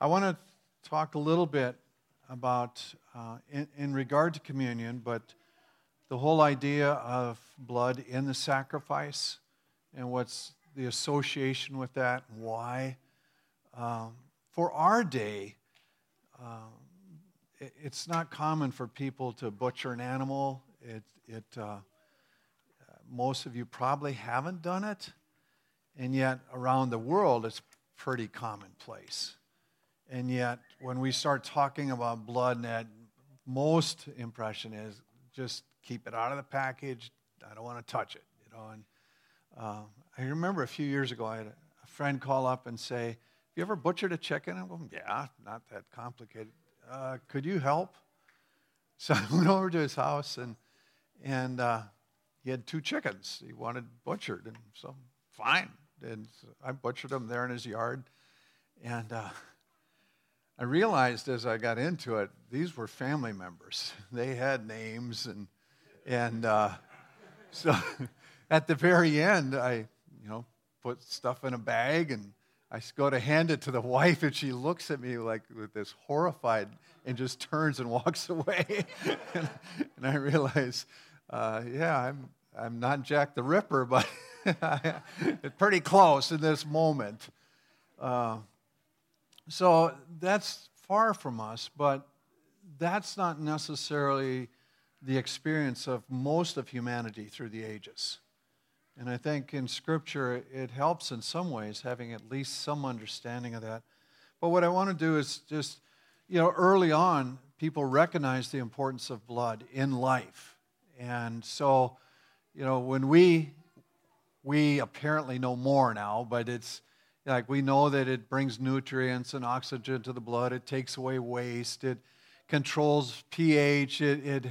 I want to talk a little bit about, uh, in, in regard to communion, but the whole idea of blood in the sacrifice and what's the association with that and why. Um, for our day, um, it, it's not common for people to butcher an animal. It, it, uh, most of you probably haven't done it, and yet around the world it's pretty commonplace. And yet, when we start talking about blood, that most impression is just keep it out of the package. I don't want to touch it, you know. And uh, I remember a few years ago, I had a friend call up and say, "Have you ever butchered a chicken?" I'm going, "Yeah, not that complicated. Uh, could you help?" So I went over to his house and and uh, he had two chickens he wanted butchered, and so fine. And so I butchered them there in his yard, and uh, I realized as I got into it, these were family members. They had names, and and uh, so at the very end, I you know put stuff in a bag, and I go to hand it to the wife, and she looks at me like with this horrified, and just turns and walks away. and, and, I realize, uh, yeah, I'm I'm not Jack the Ripper, but pretty close in this moment. Uh, so that's far from us, but that's not necessarily the experience of most of humanity through the ages. And I think in Scripture, it helps in some ways having at least some understanding of that. But what I want to do is just, you know, early on, people recognize the importance of blood in life. And so, you know, when we, we apparently know more now, but it's, like we know that it brings nutrients and oxygen to the blood, it takes away waste, it controls pH, it, it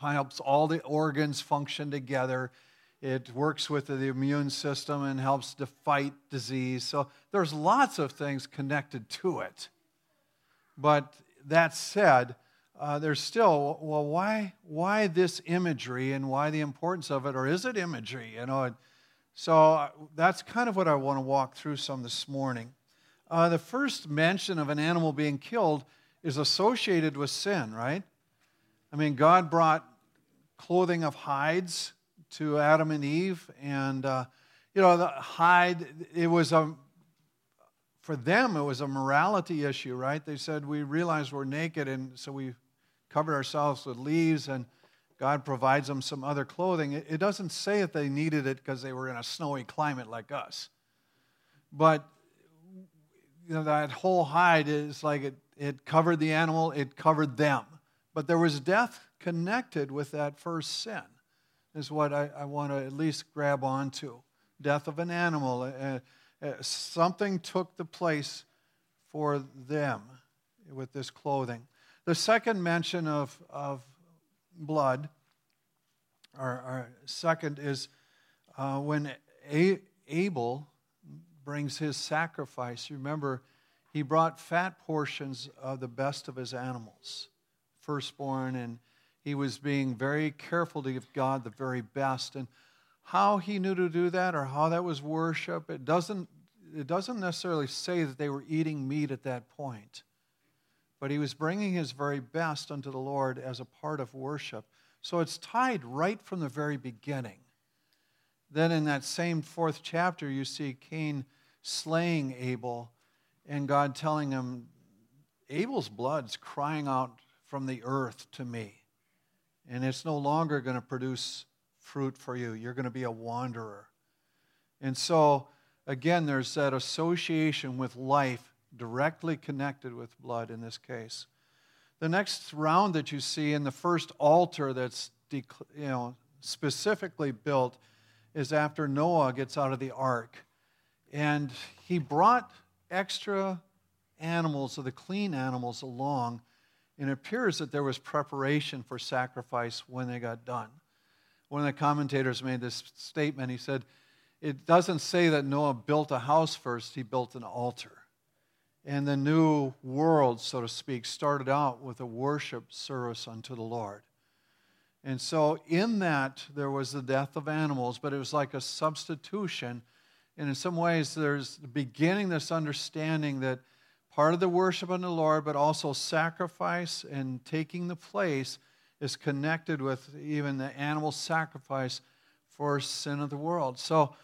helps all the organs function together. It works with the immune system and helps to fight disease. So there's lots of things connected to it. But that said, uh, there's still, well, why, why this imagery and why the importance of it? Or is it imagery? You know, so that's kind of what I want to walk through some this morning. Uh, the first mention of an animal being killed is associated with sin, right? I mean, God brought clothing of hides to Adam and Eve, and uh, you know, the hide. It was a for them it was a morality issue, right? They said we realized we're naked, and so we covered ourselves with leaves and God provides them some other clothing. It doesn't say that they needed it because they were in a snowy climate like us. But you know, that whole hide is like it, it covered the animal, it covered them. But there was death connected with that first sin, is what I, I want to at least grab onto. Death of an animal. Uh, uh, something took the place for them with this clothing. The second mention of, of blood. Our, our second is uh, when A- Abel brings his sacrifice. Remember, he brought fat portions of the best of his animals, firstborn, and he was being very careful to give God the very best. And how he knew to do that or how that was worship, it doesn't, it doesn't necessarily say that they were eating meat at that point but he was bringing his very best unto the Lord as a part of worship. So it's tied right from the very beginning. Then in that same fourth chapter, you see Cain slaying Abel and God telling him, Abel's blood's crying out from the earth to me. And it's no longer going to produce fruit for you. You're going to be a wanderer. And so, again, there's that association with life directly connected with blood in this case. The next round that you see in the first altar that's you know, specifically built is after Noah gets out of the ark. And he brought extra animals, or the clean animals, along. And it appears that there was preparation for sacrifice when they got done. One of the commentators made this statement. He said, It doesn't say that Noah built a house first, he built an altar. And the new world, so to speak, started out with a worship service unto the Lord. And so, in that, there was the death of animals, but it was like a substitution. And in some ways, there's beginning this understanding that part of the worship unto the Lord, but also sacrifice and taking the place is connected with even the animal sacrifice for sin of the world. So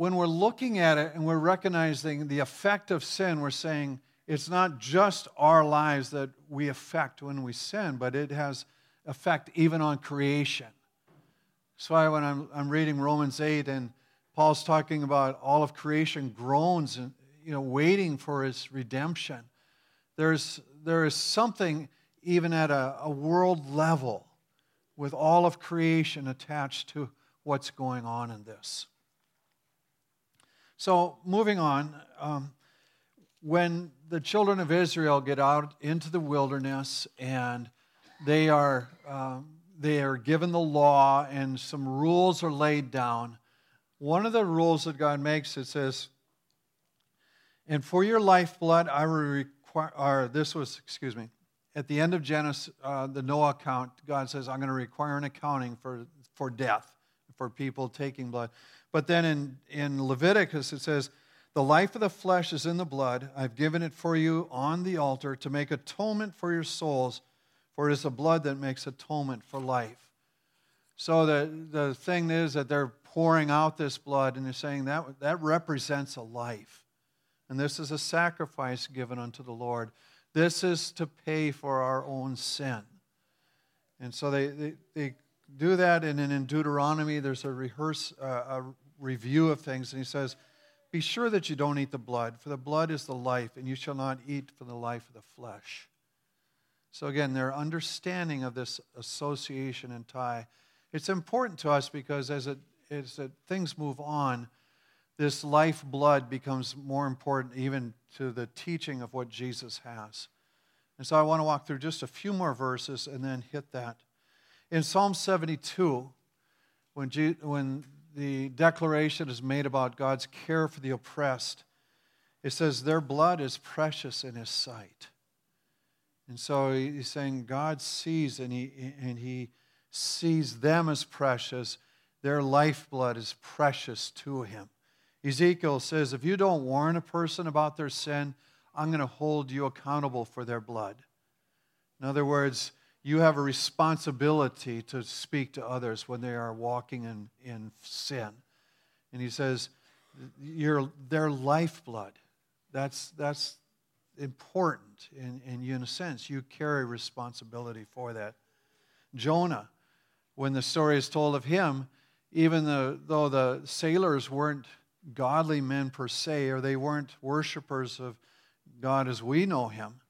when we're looking at it and we're recognizing the effect of sin, we're saying it's not just our lives that we affect when we sin, but it has effect even on creation. That's why when I'm, I'm reading Romans 8 and Paul's talking about all of creation groans and you know waiting for his redemption. There's there is something even at a, a world level with all of creation attached to what's going on in this. So moving on, um, when the children of Israel get out into the wilderness and they are, um, they are given the law and some rules are laid down, one of the rules that God makes it says, "And for your lifeblood I will require." Or this was, excuse me, at the end of Genesis, uh, the Noah account. God says, "I'm going to require an accounting for for death for people taking blood." But then in in Leviticus it says the life of the flesh is in the blood. I've given it for you on the altar to make atonement for your souls, for it is the blood that makes atonement for life. So the, the thing is that they're pouring out this blood and they're saying that, that represents a life. And this is a sacrifice given unto the Lord. This is to pay for our own sin. And so they, they, they do that, and in Deuteronomy, there's a rehearse, uh, a review of things, and he says, be sure that you don't eat the blood, for the blood is the life, and you shall not eat for the life of the flesh. So, again, their understanding of this association and tie. It's important to us because as, it, as it, things move on, this life blood becomes more important even to the teaching of what Jesus has. And so I want to walk through just a few more verses and then hit that. In Psalm 72, when, when the declaration is made about God's care for the oppressed. It says, Their blood is precious in His sight. And so he's saying God sees and he, and he sees them as precious. Their lifeblood is precious to Him. Ezekiel says, If you don't warn a person about their sin, I'm going to hold you accountable for their blood. In other words, you have a responsibility to speak to others when they are walking in, in sin. And he says, You're their lifeblood. That's, that's important in, in, in a sense. You carry responsibility for that. Jonah, when the story is told of him, even the, though the sailors weren't godly men per se, or they weren't worshipers of God as we know him,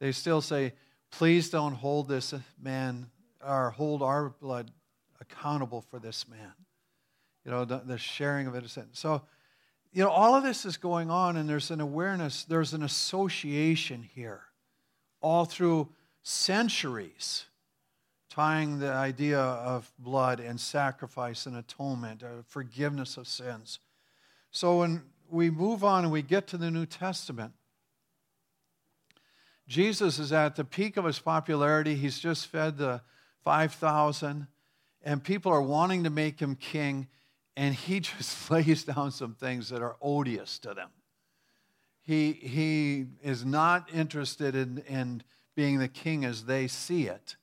they still say, Please don't hold this man or hold our blood accountable for this man. You know, the, the sharing of innocent. So, you know, all of this is going on, and there's an awareness, there's an association here, all through centuries, tying the idea of blood and sacrifice and atonement, uh, forgiveness of sins. So when we move on and we get to the New Testament, Jesus is at the peak of his popularity. He's just fed the 5,000, and people are wanting to make him king, and he just lays down some things that are odious to them. He, he is not interested in, in being the king as they see it.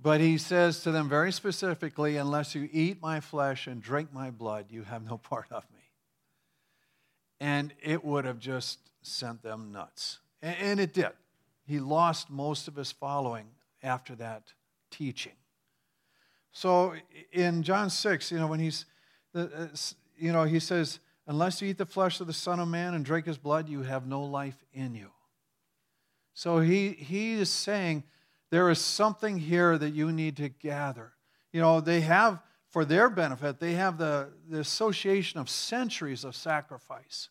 But he says to them very specifically, unless you eat my flesh and drink my blood, you have no part of me. And it would have just sent them nuts. And it did. He lost most of his following after that teaching. So in John 6, you know, when he's, uh, you know, he says, unless you eat the flesh of the Son of Man and drink his blood, you have no life in you. So he, he is saying there is something here that you need to gather. You know, they have, for their benefit, they have the, the association of centuries of sacrifice.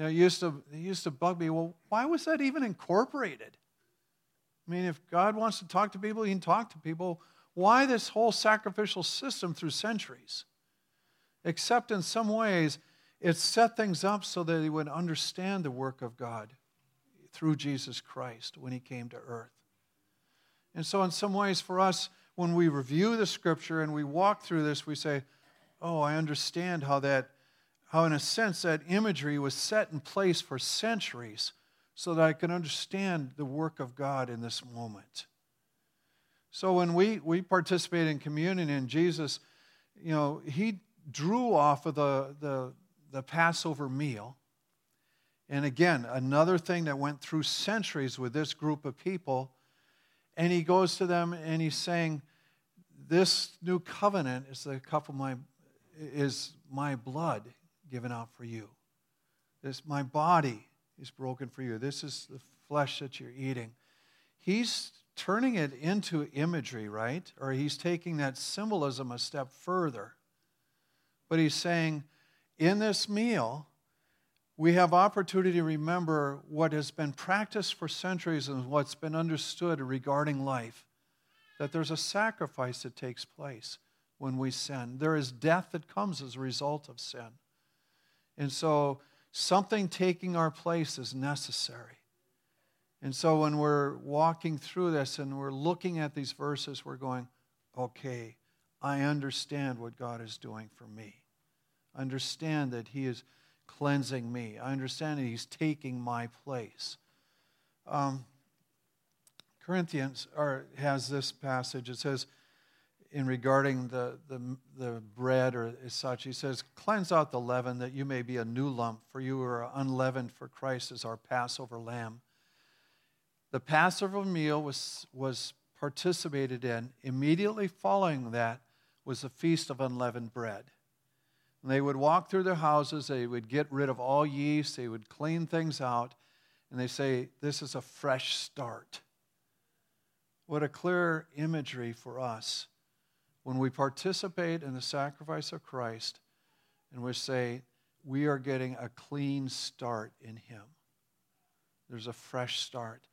You know, it used to, it used to bug me, well, why was that even incorporated? I mean, if God wants to talk to people, he can talk to people. Why this whole sacrificial system through centuries? Except in some ways, it set things up so that they would understand the work of God through Jesus Christ when he came to earth. And so, in some ways, for us, when we review the scripture and we walk through this, we say, Oh, I understand how that how, in a sense, that imagery was set in place for centuries so that I can understand the work of God in this moment. So when we, we participate in communion in Jesus, you know, he drew off of the, the, the Passover meal. And again, another thing that went through centuries with this group of people. And he goes to them and he's saying, This new covenant is the cup of my is my blood given out for you. This my body is broken for you. This is the flesh that you're eating. He's turning it into imagery, right? Or he's taking that symbolism a step further. But he's saying, in this meal, we have opportunity to remember what has been practiced for centuries and what's been understood regarding life that there's a sacrifice that takes place when we sin. There is death that comes as a result of sin. And so something taking our place is necessary. And so when we're walking through this and we're looking at these verses, we're going, okay, I understand what God is doing for me. I understand that He is cleansing me. I understand that He's taking my place. Um, Corinthians or has this passage. It says, in regarding the, the, the bread or as such, he says, Cleanse out the leaven that you may be a new lump, for you are unleavened, for Christ is our Passover lamb. The Passover meal was, was participated in. Immediately following that was the Feast of Unleavened Bread. And they would walk through their houses, they would get rid of all yeast, they would clean things out, and they say, This is a fresh start. What a clear imagery for us when we participate in the sacrifice of Christ and we say, We are getting a clean start in Him. There's a fresh start.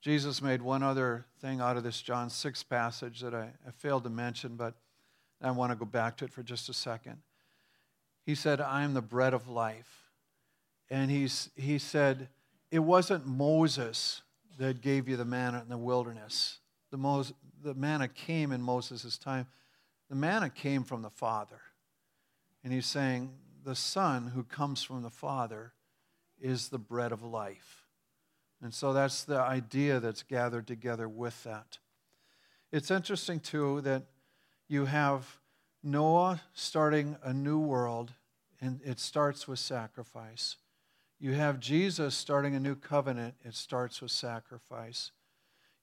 Jesus made one other thing out of this John 6 passage that I, I failed to mention, but I want to go back to it for just a second. He said, I am the bread of life. And he's, he said, It wasn't Moses that gave you the manna in the wilderness. The, Mos- the manna came in Moses' time. The manna came from the Father. And he's saying, The Son who comes from the Father is the bread of life. And so that's the idea that's gathered together with that. It's interesting, too, that you have Noah starting a new world, and it starts with sacrifice. You have Jesus starting a new covenant, it starts with sacrifice.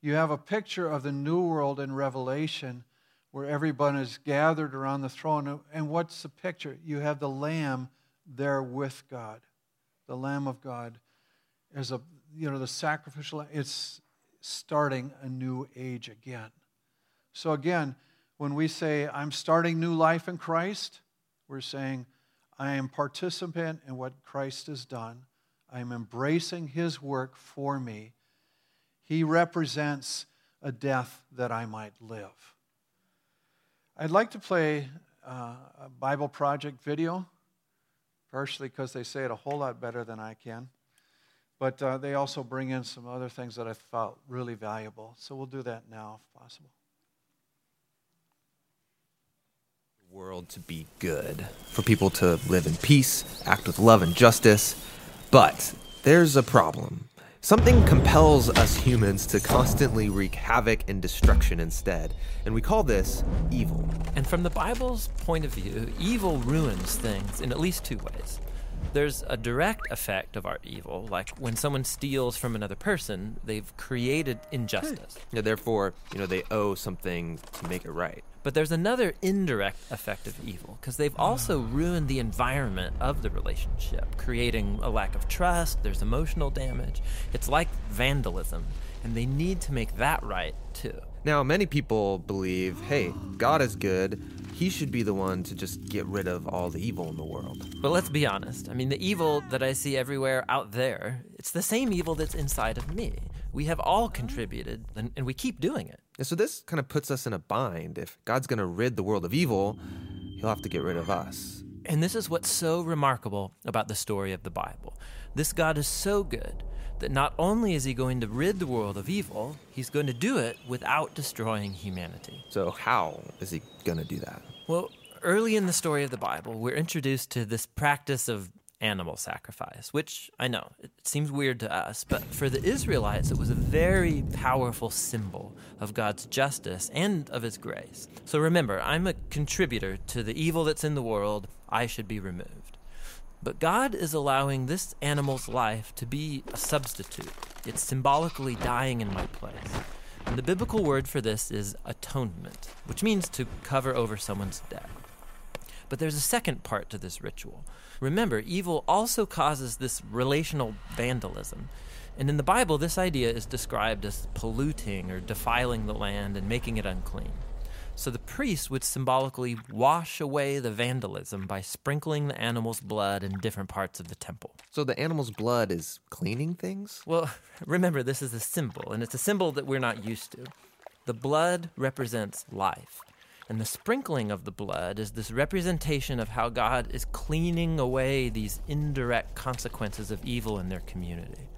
You have a picture of the new world in Revelation where everyone is gathered around the throne. And what's the picture? You have the Lamb there with God, the Lamb of God as a you know, the sacrificial, it's starting a new age again. So, again, when we say, I'm starting new life in Christ, we're saying, I am participant in what Christ has done. I am embracing his work for me. He represents a death that I might live. I'd like to play uh, a Bible Project video, partially because they say it a whole lot better than I can. But uh, they also bring in some other things that I felt really valuable. So we'll do that now if possible. World to be good, for people to live in peace, act with love and justice. But there's a problem. Something compels us humans to constantly wreak havoc and destruction instead, and we call this evil. And from the Bible's point of view, evil ruins things in at least two ways. There's a direct effect of our evil, like when someone steals from another person, they've created injustice. Hmm. Yeah, therefore, you know, they owe something to make it right. But there's another indirect effect of evil, because they've also ah. ruined the environment of the relationship, creating a lack of trust, there's emotional damage. It's like vandalism, and they need to make that right too. Now, many people believe, hey, God is good. He should be the one to just get rid of all the evil in the world. But let's be honest. I mean, the evil that I see everywhere out there, it's the same evil that's inside of me. We have all oh. contributed, and, and we keep doing it. And so this kind of puts us in a bind. If God's going to rid the world of evil, he'll have to get rid of us. And this is what's so remarkable about the story of the Bible. This God is so good that not only is he going to rid the world of evil, he's going to do it without destroying humanity. So, how is he going to do that? Well, early in the story of the Bible, we're introduced to this practice of animal sacrifice, which I know it seems weird to us, but for the Israelites, it was a very powerful symbol of God's justice and of His grace. So remember, I'm a contributor to the evil that's in the world. I should be removed. But God is allowing this animal's life to be a substitute. It's symbolically dying in my place. And the biblical word for this is atonement, which means to cover over someone's debt. But there's a second part to this ritual. Remember, evil also causes this relational vandalism. And in the Bible, this idea is described as polluting or defiling the land and making it unclean. So the priest would symbolically wash away the vandalism by sprinkling the animal's blood in different parts of the temple. So the animal's blood is cleaning things? Well, remember, this is a symbol, and it's a symbol that we're not used to. The blood represents life. And the sprinkling of the blood is this representation of how God is cleaning away these indirect consequences of evil in their community.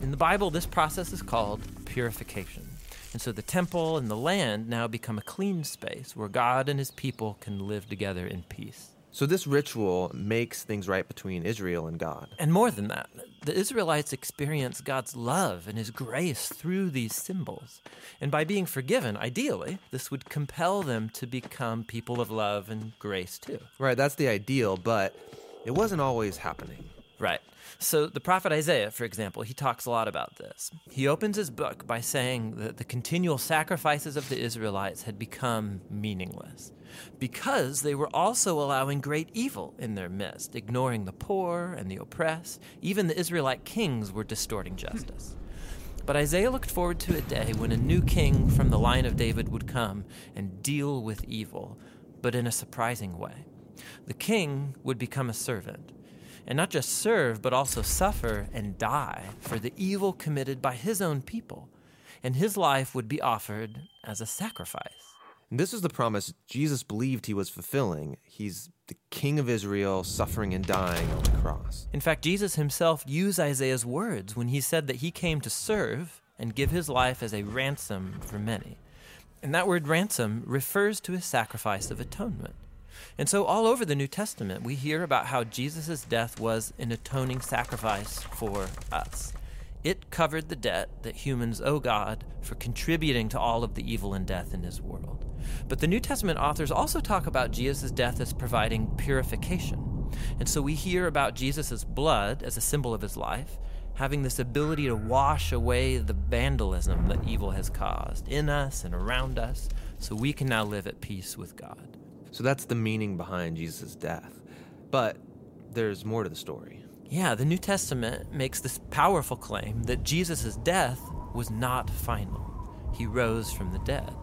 In the Bible, this process is called purification. And so the temple and the land now become a clean space where God and his people can live together in peace. So this ritual makes things right between Israel and God. And more than that, the Israelites experience God's love and his grace through these symbols. And by being forgiven, ideally, this would compel them to become people of love and grace too. Right, that's the ideal, but it wasn't always happening. Right. So, the prophet Isaiah, for example, he talks a lot about this. He opens his book by saying that the continual sacrifices of the Israelites had become meaningless because they were also allowing great evil in their midst, ignoring the poor and the oppressed. Even the Israelite kings were distorting justice. But Isaiah looked forward to a day when a new king from the line of David would come and deal with evil, but in a surprising way. The king would become a servant and not just serve, but also suffer and die for the evil committed by his own people. And his life would be offered as a sacrifice. And this is the promise Jesus believed he was fulfilling. He's the king of Israel, suffering and dying on the cross. In fact, Jesus himself used Isaiah's words when he said that he came to serve and give his life as a ransom for many. And that word ransom refers to his sacrifice of atonement. And so, all over the New Testament, we hear about how Jesus' death was an atoning sacrifice for us. It covered the debt that humans owe God for contributing to all of the evil and death in his world. But the New Testament authors also talk about Jesus' death as providing purification. And so we hear about Jesus' blood as a symbol of his life, having this ability to wash away the vandalism that evil has caused in us and around us, so we can now live at peace with God. So that's the meaning behind Jesus' death. But there's more to the story. Yeah, the New Testament makes this powerful claim that Jesus' death was not final. He rose from the dead.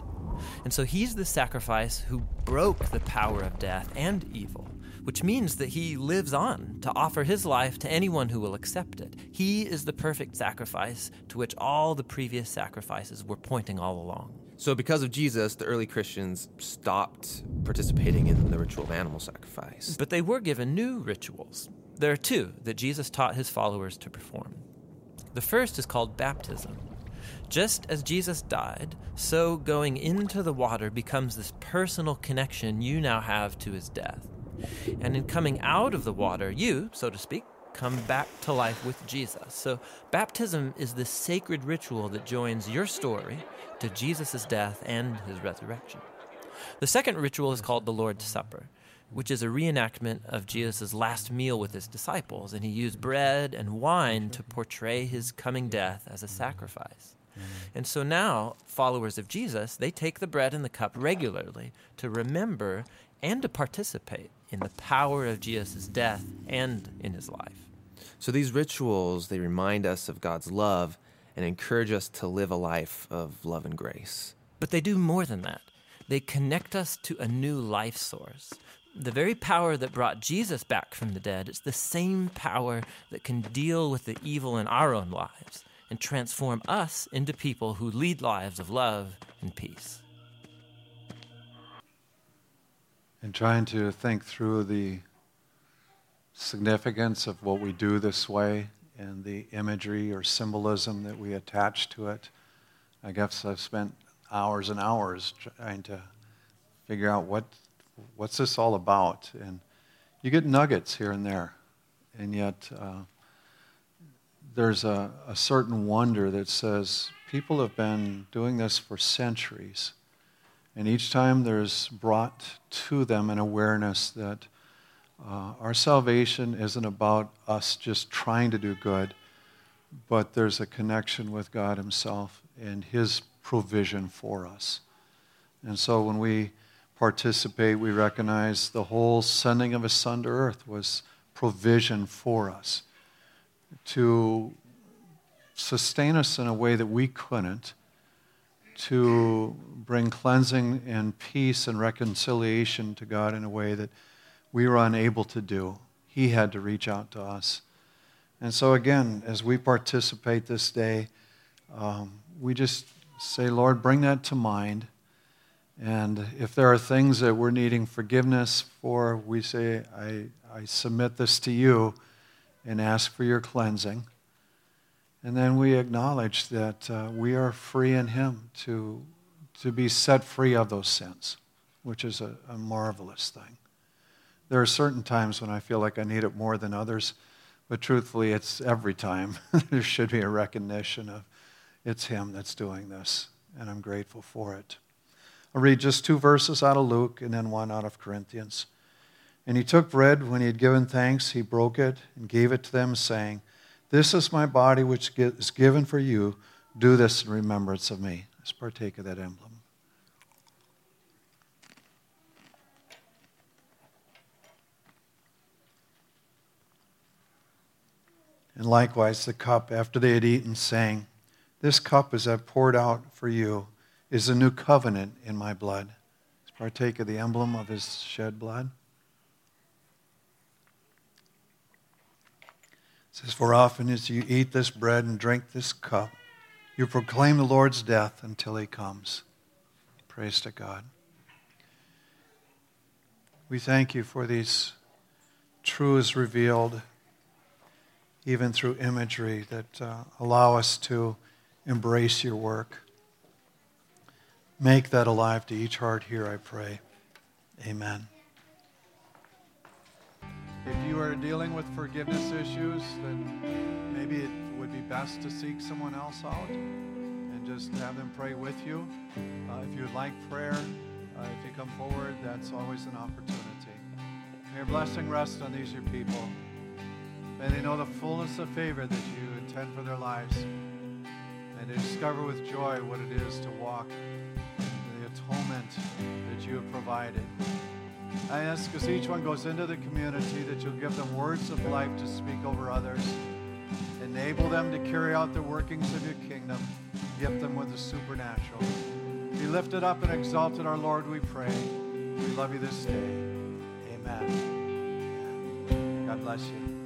And so he's the sacrifice who broke the power of death and evil, which means that he lives on to offer his life to anyone who will accept it. He is the perfect sacrifice to which all the previous sacrifices were pointing all along. So, because of Jesus, the early Christians stopped participating in the ritual of animal sacrifice. But they were given new rituals. There are two that Jesus taught his followers to perform. The first is called baptism. Just as Jesus died, so going into the water becomes this personal connection you now have to his death. And in coming out of the water, you, so to speak, come back to life with Jesus. So, baptism is the sacred ritual that joins your story to Jesus' death and his resurrection. The second ritual is called the Lord's Supper, which is a reenactment of Jesus' last meal with his disciples, and he used bread and wine to portray his coming death as a sacrifice. Mm-hmm. And so now, followers of Jesus, they take the bread and the cup regularly to remember and to participate in the power of Jesus' death and in his life. So these rituals, they remind us of God's love and encourage us to live a life of love and grace. But they do more than that. They connect us to a new life source. The very power that brought Jesus back from the dead is the same power that can deal with the evil in our own lives and transform us into people who lead lives of love and peace. And trying to think through the significance of what we do this way and the imagery or symbolism that we attach to it. I guess I've spent hours and hours trying to figure out what, what's this all about? And you get nuggets here and there. And yet, uh, there's a, a certain wonder that says people have been doing this for centuries. And each time there's brought to them an awareness that uh, our salvation isn't about us just trying to do good, but there's a connection with God Himself and His provision for us. And so when we participate, we recognize the whole sending of His Son to earth was provision for us to sustain us in a way that we couldn't, to bring cleansing and peace and reconciliation to God in a way that we were unable to do. He had to reach out to us. And so, again, as we participate this day, um, we just say, Lord, bring that to mind. And if there are things that we're needing forgiveness for, we say, I, I submit this to you and ask for your cleansing. And then we acknowledge that uh, we are free in Him to, to be set free of those sins, which is a, a marvelous thing. There are certain times when I feel like I need it more than others, but truthfully, it's every time. there should be a recognition of it's Him that's doing this, and I'm grateful for it. I'll read just two verses out of Luke and then one out of Corinthians. And he took bread when he had given thanks, he broke it and gave it to them, saying, This is my body which is given for you. Do this in remembrance of me. Let's partake of that emblem. And likewise the cup after they had eaten, saying, This cup is poured out for you is a new covenant in my blood. Let's partake of the emblem of his shed blood. It says, For often as you eat this bread and drink this cup, you proclaim the Lord's death until he comes. Praise to God. We thank you for these truths revealed, even through imagery, that uh, allow us to embrace your work. Make that alive to each heart here, I pray. Amen. If you are dealing with forgiveness issues, then maybe it would be best to seek someone else out and just have them pray with you. Uh, if you would like prayer, uh, if you come forward, that's always an opportunity. May your blessing rest on these your people. May they know the fullness of favor that you intend for their lives. And they discover with joy what it is to walk that you have provided. I ask as each one goes into the community that you'll give them words of life to speak over others. Enable them to carry out the workings of your kingdom. Gift them with the supernatural. Be lifted up and exalted, our Lord, we pray. We love you this day. Amen. God bless you.